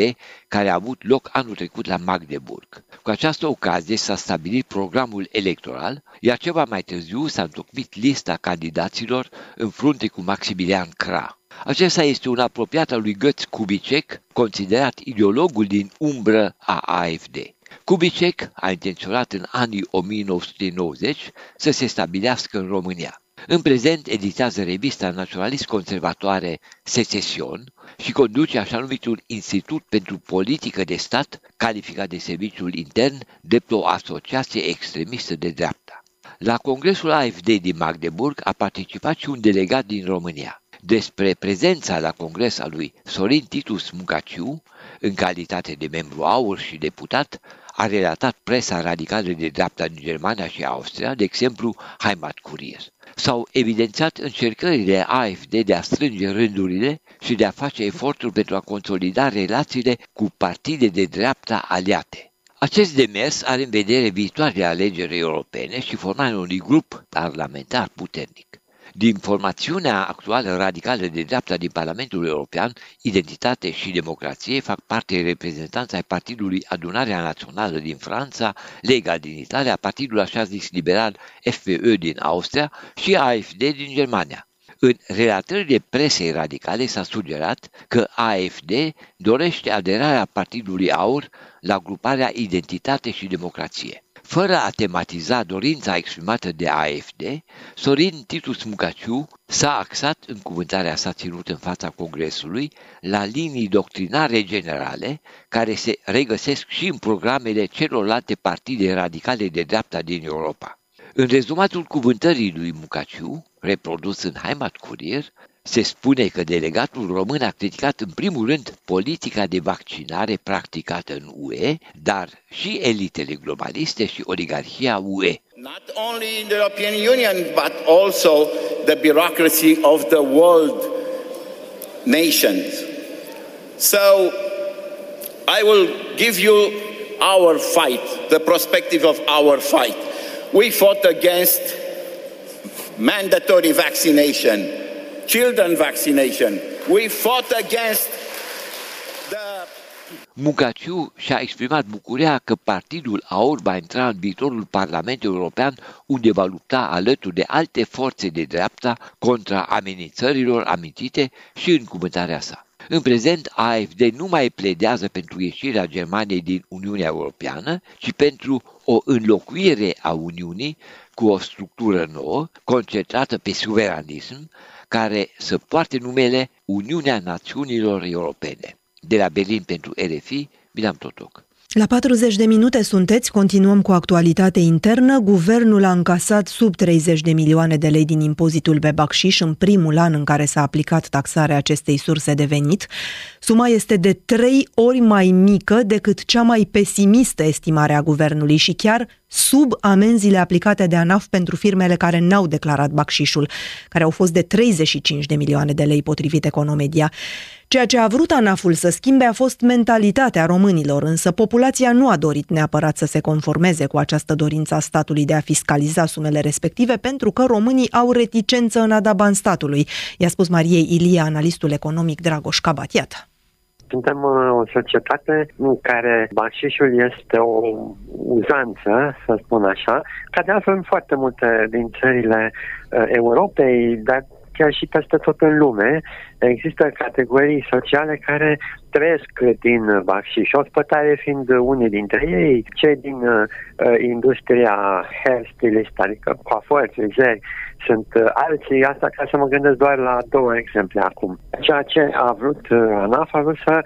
care a avut loc anul trecut la Magdeburg. Cu această ocazie s-a stabilit programul electoral, iar ceva mai târziu s-a întocmit lista candidaților în frunte cu Maximilian Kra. Acesta este un apropiat al lui Götz Kubitschek, considerat ideologul din umbră a AFD. Kubitschek a intenționat în anii 1990 să se stabilească în România. În prezent editează revista naționalist-conservatoare Secesion și conduce așa numitul Institut pentru Politică de Stat, calificat de serviciul intern, drept o asociație extremistă de dreapta. La congresul AFD din Magdeburg a participat și un delegat din România. Despre prezența la congres a lui Sorin Titus Mucaciu, în calitate de membru aur și deputat, a relatat presa radicală de dreapta din Germania și Austria, de exemplu Heimat Kurier. S-au evidențiat încercările AFD de a strânge rândurile și de a face eforturi pentru a consolida relațiile cu partide de dreapta aliate. Acest demers are în vedere viitoarele alegeri europene și formarea unui grup parlamentar puternic. Din formațiunea actuală radicală de dreapta din Parlamentul European, Identitate și Democrație fac parte reprezentanța ai Partidului Adunarea Națională din Franța, Lega din Italia, Partidul așa zis liberal FPÖ din Austria și AFD din Germania. În relatările presei radicale s-a sugerat că AFD dorește aderarea Partidului Aur la gruparea Identitate și Democrație. Fără a tematiza dorința exprimată de AFD, Sorin Titus Mucaciu s-a axat în cuvântarea sa ținută în fața Congresului la linii doctrinare generale care se regăsesc și în programele celorlalte partide radicale de dreapta din Europa. În rezumatul cuvântării lui Mucaciu, reprodus în Heimat Courier, se spune că delegatul român a criticat în primul rând politica de vaccinare practicată în UE, dar și elitele globaliste și oligarhia UE. Not only in the European Union, but also the bureaucracy of the world nations. So I will give you our fight, the perspective of our fight. We fought against mandatory vaccination children vaccination. We fought against the Mugaciu și-a exprimat bucuria că Partidul AUR va intra în viitorul Parlament European, unde va lupta alături de alte forțe de dreapta contra amenințărilor amintite și în cuvântarea sa. În prezent, AFD nu mai pledează pentru ieșirea Germaniei din Uniunea Europeană, ci pentru o înlocuire a Uniunii cu o structură nouă, concentrată pe suveranism, care să poarte numele Uniunea Națiunilor Europene. De la Berlin pentru RFI, Bilam Totoc. La 40 de minute sunteți, continuăm cu actualitate internă. Guvernul a încasat sub 30 de milioane de lei din impozitul pe bacșiș în primul an în care s-a aplicat taxarea acestei surse de venit. Suma este de trei ori mai mică decât cea mai pesimistă estimare a guvernului și chiar sub amenziile aplicate de ANAF pentru firmele care n-au declarat bacșișul, care au fost de 35 de milioane de lei potrivit Economedia. Ceea ce a vrut ANAF-ul să schimbe a fost mentalitatea românilor, însă populația nu a dorit neapărat să se conformeze cu această dorință a statului de a fiscaliza sumele respective, pentru că românii au reticență în a da bani statului, i-a spus Mariei Ilie, analistul economic Dragoș Cabatiat. Suntem uh, o societate în care bașișul este o uzanță, să spun așa, ca de altfel în foarte multe din țările uh, Europei, dar chiar și peste tot în lume, există categorii sociale care trăiesc din bacșiș, ospătare fiind unii dintre ei, cei din uh, industria hairstylist, adică coafori, frizeri, sunt uh, alții, asta ca să mă gândesc doar la două exemple acum. Ceea ce a vrut uh, ANAF a vrut să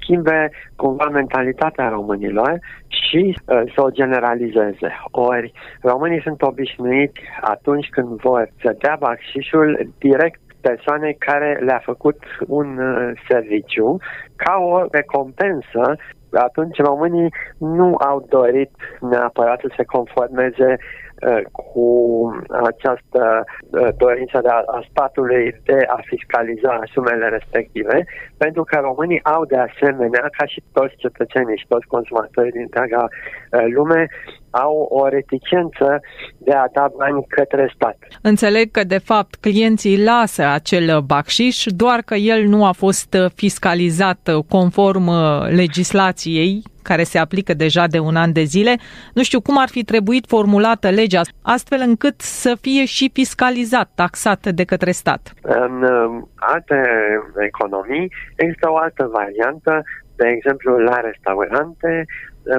schimbe cumva mentalitatea românilor și uh, să o generalizeze. Ori românii sunt obișnuiți atunci când vor să dea bacșișul direct persoane care le-a făcut un uh, serviciu ca o recompensă atunci românii nu au dorit neapărat să se conformeze Uh, cu această uh, dorință de a, a statului de a fiscaliza sumele respective, pentru că românii au de asemenea, ca și toți cetățenii și toți consumatorii din întreaga uh, lume, au o reticență de a da bani către stat. Înțeleg că, de fapt, clienții lasă acel bacșiș, doar că el nu a fost fiscalizat conform legislației care se aplică deja de un an de zile. Nu știu cum ar fi trebuit formulată legea astfel încât să fie și fiscalizat, taxat de către stat. În um, alte economii există o altă variantă, de exemplu la restaurante,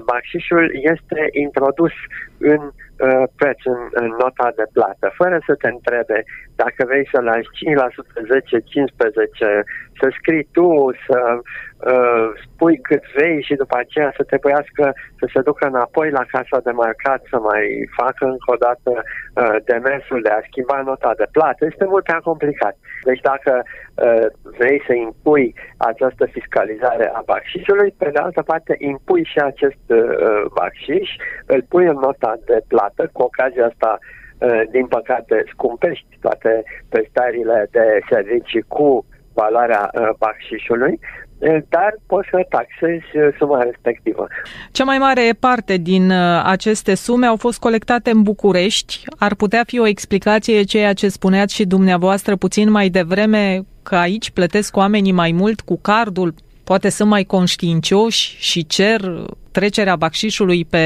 baxișul este introdus în uh, preț în, în nota de plată, fără să te întrebe dacă vrei să lași 5%, 10, 15, să scrii tu, să uh, spui cât vrei și după aceea să trebuiască să se ducă înapoi la casa de marcat să mai facă încă o dată uh, demersul de a schimba nota de plată, este mult prea complicat. Deci dacă uh, vrei să impui această fiscalizare a baxișului, pe de altă parte impui și acest uh, baxiș, îl pui în nota de plată, cu ocazia asta uh, din păcate scumpești toate prestările de servicii cu valoarea uh, baxișului, uh, dar poți să taxezi suma respectivă. Cea mai mare parte din aceste sume au fost colectate în București. Ar putea fi o explicație ceea ce spuneați și dumneavoastră puțin mai devreme, că aici plătesc oamenii mai mult cu cardul poate sunt mai conștiincioși și cer trecerea bacșișului pe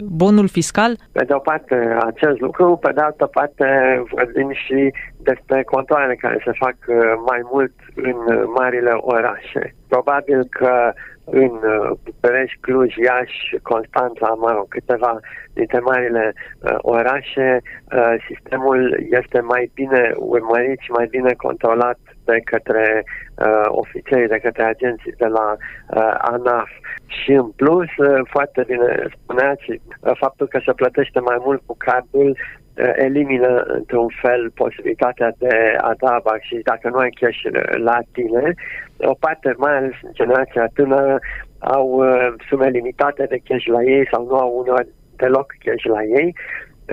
bonul fiscal? Pe de o parte acest lucru, pe de altă parte vorbim și despre controlele care se fac uh, mai mult în marile orașe. Probabil că în uh, București, Cluj, Iași, Constanța, mă rog, câteva dintre marile uh, orașe, uh, sistemul este mai bine urmărit și mai bine controlat de către uh, ofițerii, de către agenții de la uh, ANAF. Și în plus, uh, foarte bine spuneați, uh, faptul că se plătește mai mult cu cardul uh, elimină într-un fel posibilitatea de a da și dacă nu ai cash la tine. O parte, mai ales în generația tânără, au uh, sume limitate de cash la ei sau nu au uneori deloc cash la ei.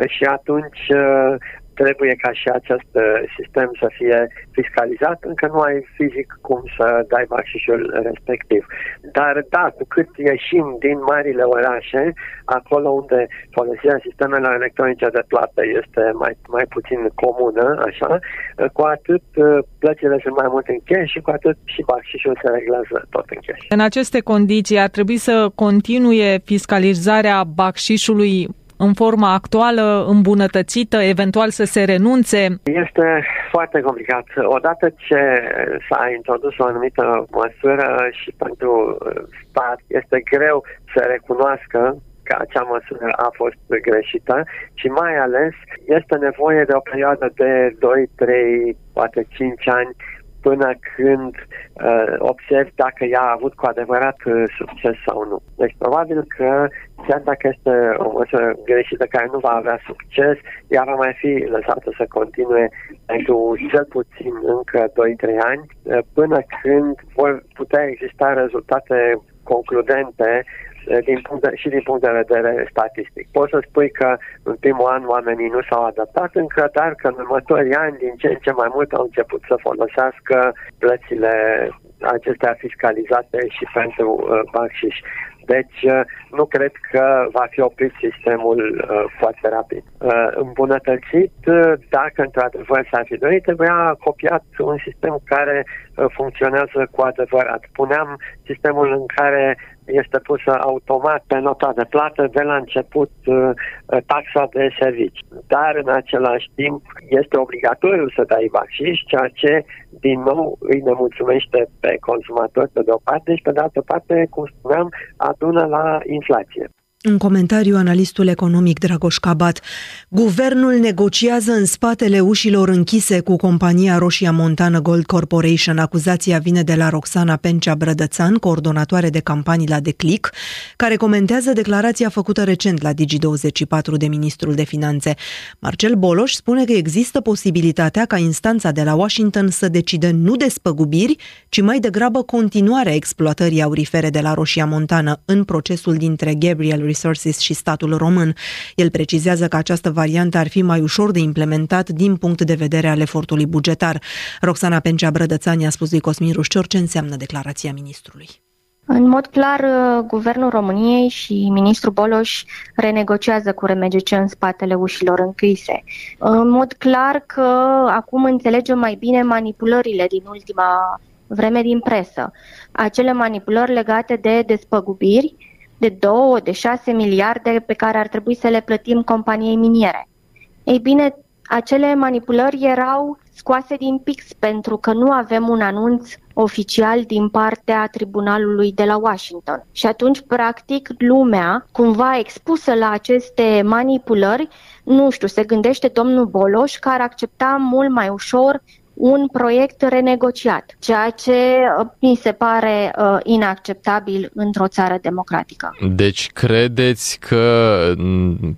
Și atunci uh, trebuie ca și acest uh, sistem să fie fiscalizat, încă nu ai fizic cum să dai baxișul respectiv. Dar da, cu cât ieșim din marile orașe, acolo unde folosirea sistemelor electronice de plată este mai, mai puțin comună, așa, uh, cu atât uh, plățile sunt mai mult în cash și cu atât și baxișul se reglează tot în cash. În aceste condiții ar trebui să continue fiscalizarea baxișului în forma actuală, îmbunătățită, eventual să se renunțe? Este foarte complicat. Odată ce s-a introdus o anumită măsură și pentru stat este greu să recunoască că acea măsură a fost greșită și mai ales este nevoie de o perioadă de 2, 3, poate 5 ani până când uh, observi dacă ea a avut cu adevărat uh, succes sau nu. Deci probabil că chiar dacă este o măsură greșită care nu va avea succes, ea va mai fi lăsată să continue pentru cel puțin încă 2-3 ani, uh, până când vor putea exista rezultate concludente Eh, din punct de, și din punct de vedere statistic. Poți să spui că în primul an oamenii nu s-au adaptat încă, dar că în următorii ani din ce în ce mai mult au început să folosească plățile acestea fiscalizate și pentru uh, baxiși. Deci uh, nu cred că va fi oprit sistemul uh, foarte rapid. Uh, îmbunătățit, uh, dacă într-adevăr s-ar fi dorit, trebuia copiat un sistem care uh, funcționează cu adevărat. Puneam sistemul în care este pusă automat pe nota de plată de la început uh, taxa de servici. Dar în același timp este obligatoriu să dai baxiș, ceea ce din nou îi nemulțumește pe consumator pe de o parte și pe de altă parte, cum spuneam, adună la inflație. În comentariu, analistul economic Dragoș Cabat, guvernul negociază în spatele ușilor închise cu compania Roșia Montană Gold Corporation. Acuzația vine de la Roxana Pencea Brădățan, coordonatoare de campanii la Declic, care comentează declarația făcută recent la Digi24 de ministrul de Finanțe. Marcel Boloș spune că există posibilitatea ca instanța de la Washington să decide nu despăgubiri, ci mai degrabă continuarea exploatării aurifere de la Roșia Montană în procesul dintre Gabriel Resources și statul român. El precizează că această variantă ar fi mai ușor de implementat din punct de vedere al efortului bugetar. Roxana Pencea Brădățani a spus lui Cosmin Rușcior ce înseamnă declarația ministrului. În mod clar, uh, Guvernul României și ministrul Boloș renegociază cu RMGC în spatele ușilor închise. În mod clar că acum înțelegem mai bine manipulările din ultima vreme din presă. Acele manipulări legate de despăgubiri, de 2, de 6 miliarde pe care ar trebui să le plătim companiei miniere. Ei bine, acele manipulări erau scoase din pix pentru că nu avem un anunț oficial din partea tribunalului de la Washington. Și atunci, practic, lumea, cumva expusă la aceste manipulări, nu știu, se gândește domnul Boloș că ar accepta mult mai ușor un proiect renegociat, ceea ce uh, mi se pare uh, inacceptabil într-o țară democratică. Deci credeți că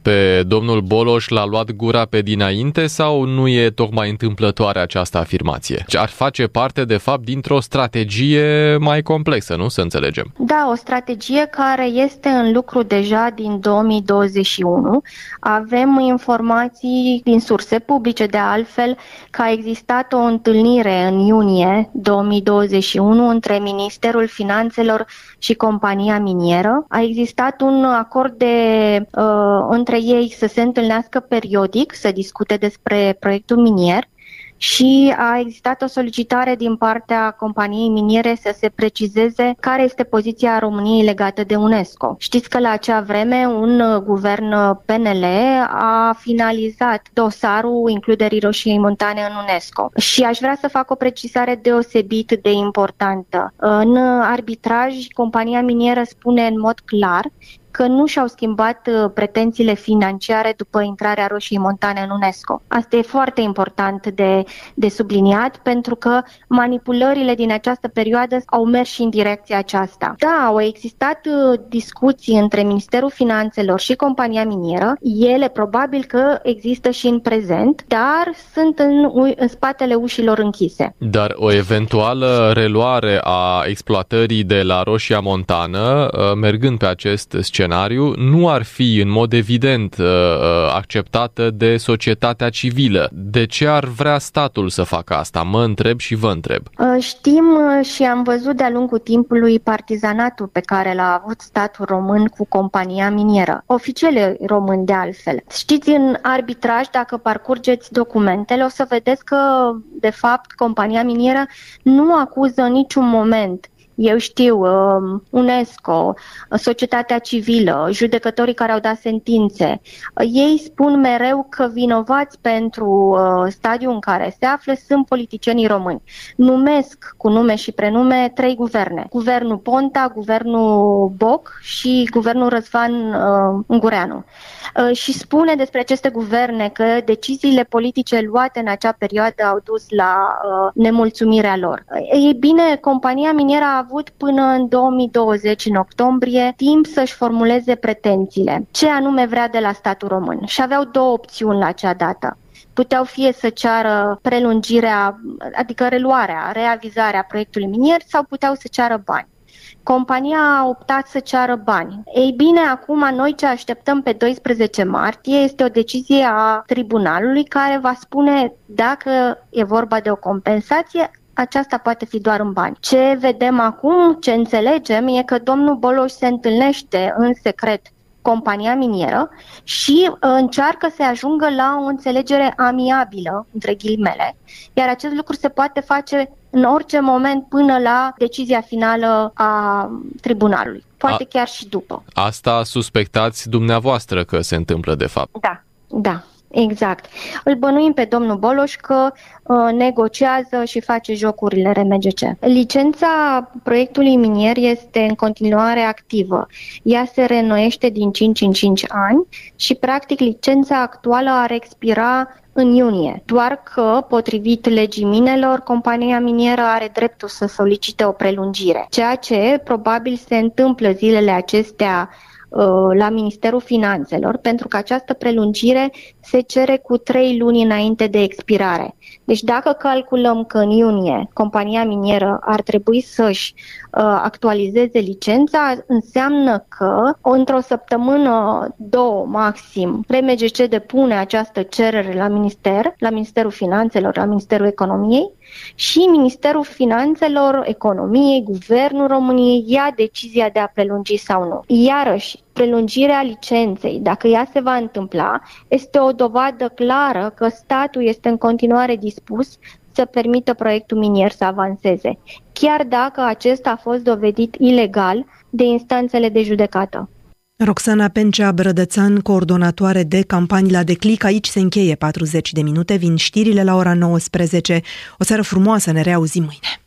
pe domnul Boloș l-a luat gura pe dinainte sau nu e tocmai întâmplătoare această afirmație? Deci ar face parte, de fapt, dintr-o strategie mai complexă, nu? Să înțelegem. Da, o strategie care este în lucru deja din 2021. Avem informații din surse publice, de altfel, că a existat o întâlnire în iunie 2021 între Ministerul Finanțelor și compania minieră. A existat un acord de uh, între ei să se întâlnească periodic, să discute despre proiectul minier și a existat o solicitare din partea companiei miniere să se precizeze care este poziția României legată de UNESCO. Știți că la acea vreme un guvern PNL a finalizat dosarul includerii Roșiei Montane în UNESCO și aș vrea să fac o precizare deosebit de importantă. În arbitraj, compania minieră spune în mod clar că nu și-au schimbat uh, pretențiile financiare după intrarea Roșiei Montane în UNESCO. Asta e foarte important de, de subliniat pentru că manipulările din această perioadă au mers și în direcția aceasta. Da, au existat uh, discuții între Ministerul Finanțelor și compania minieră. Ele probabil că există și în prezent, dar sunt în, în spatele ușilor închise. Dar o eventuală reluare a exploatării de la Roșia Montană, uh, mergând pe acest scenariu, scenariu nu ar fi în mod evident uh, uh, acceptată de societatea civilă. De ce ar vrea statul să facă asta? Mă întreb și vă întreb. Uh, știm și am văzut de-a lungul timpului partizanatul pe care l-a avut statul român cu compania minieră. Oficiale români de altfel. Știți, în arbitraj, dacă parcurgeți documentele, o să vedeți că, de fapt, compania minieră nu acuză în niciun moment eu știu, um, UNESCO, societatea civilă, judecătorii care au dat sentințe, ei spun mereu că vinovați pentru uh, stadiul în care se află sunt politicienii români. Numesc cu nume și prenume trei guverne. Guvernul Ponta, guvernul Boc și guvernul Răzvan uh, Ungureanu. Uh, și spune despre aceste guverne că deciziile politice luate în acea perioadă au dus la nemulțumirea lor. Ei bine, compania minieră a avut până în 2020, în octombrie, timp să-și formuleze pretențiile. Ce anume vrea de la statul român. Și aveau două opțiuni la acea dată puteau fie să ceară prelungirea, adică reluarea, reavizarea proiectului minier sau puteau să ceară bani. Compania a optat să ceară bani. Ei bine, acum noi ce așteptăm pe 12 martie este o decizie a tribunalului care va spune dacă e vorba de o compensație, aceasta poate fi doar în bani. Ce vedem acum, ce înțelegem, e că domnul Boloș se întâlnește în secret compania minieră și uh, încearcă să ajungă la o înțelegere amiabilă, între ghilimele, iar acest lucru se poate face în orice moment până la decizia finală a tribunalului. Poate a, chiar și după. Asta suspectați dumneavoastră că se întâmplă de fapt. Da, da. Exact. Îl bănuim pe domnul Boloș că uh, negociază și face jocurile RMGC. Licența proiectului minier este în continuare activă. Ea se renoiește din 5 în 5 ani și, practic, licența actuală ar expira în iunie. Doar că, potrivit legii minelor, compania minieră are dreptul să solicite o prelungire, ceea ce probabil se întâmplă zilele acestea Uh, la Ministerul Finanțelor, pentru că această prelungire se cere cu trei luni înainte de expirare. Deci dacă calculăm că în iunie compania minieră ar trebui să-și uh, actualizeze licența, înseamnă că într-o săptămână, două maxim, RMGC depune această cerere la Minister, la Ministerul Finanțelor, la Ministerul Economiei și Ministerul Finanțelor, Economiei, Guvernul României ia decizia de a prelungi sau nu. Iarăși, prelungirea licenței, dacă ea se va întâmpla, este o dovadă clară că statul este în continuare dispus să permită proiectul minier să avanseze, chiar dacă acesta a fost dovedit ilegal de instanțele de judecată. Roxana Pencea Brădățan, coordonatoare de campanii la Declic. Aici se încheie 40 de minute, vin știrile la ora 19. O seară frumoasă, ne reauzim mâine.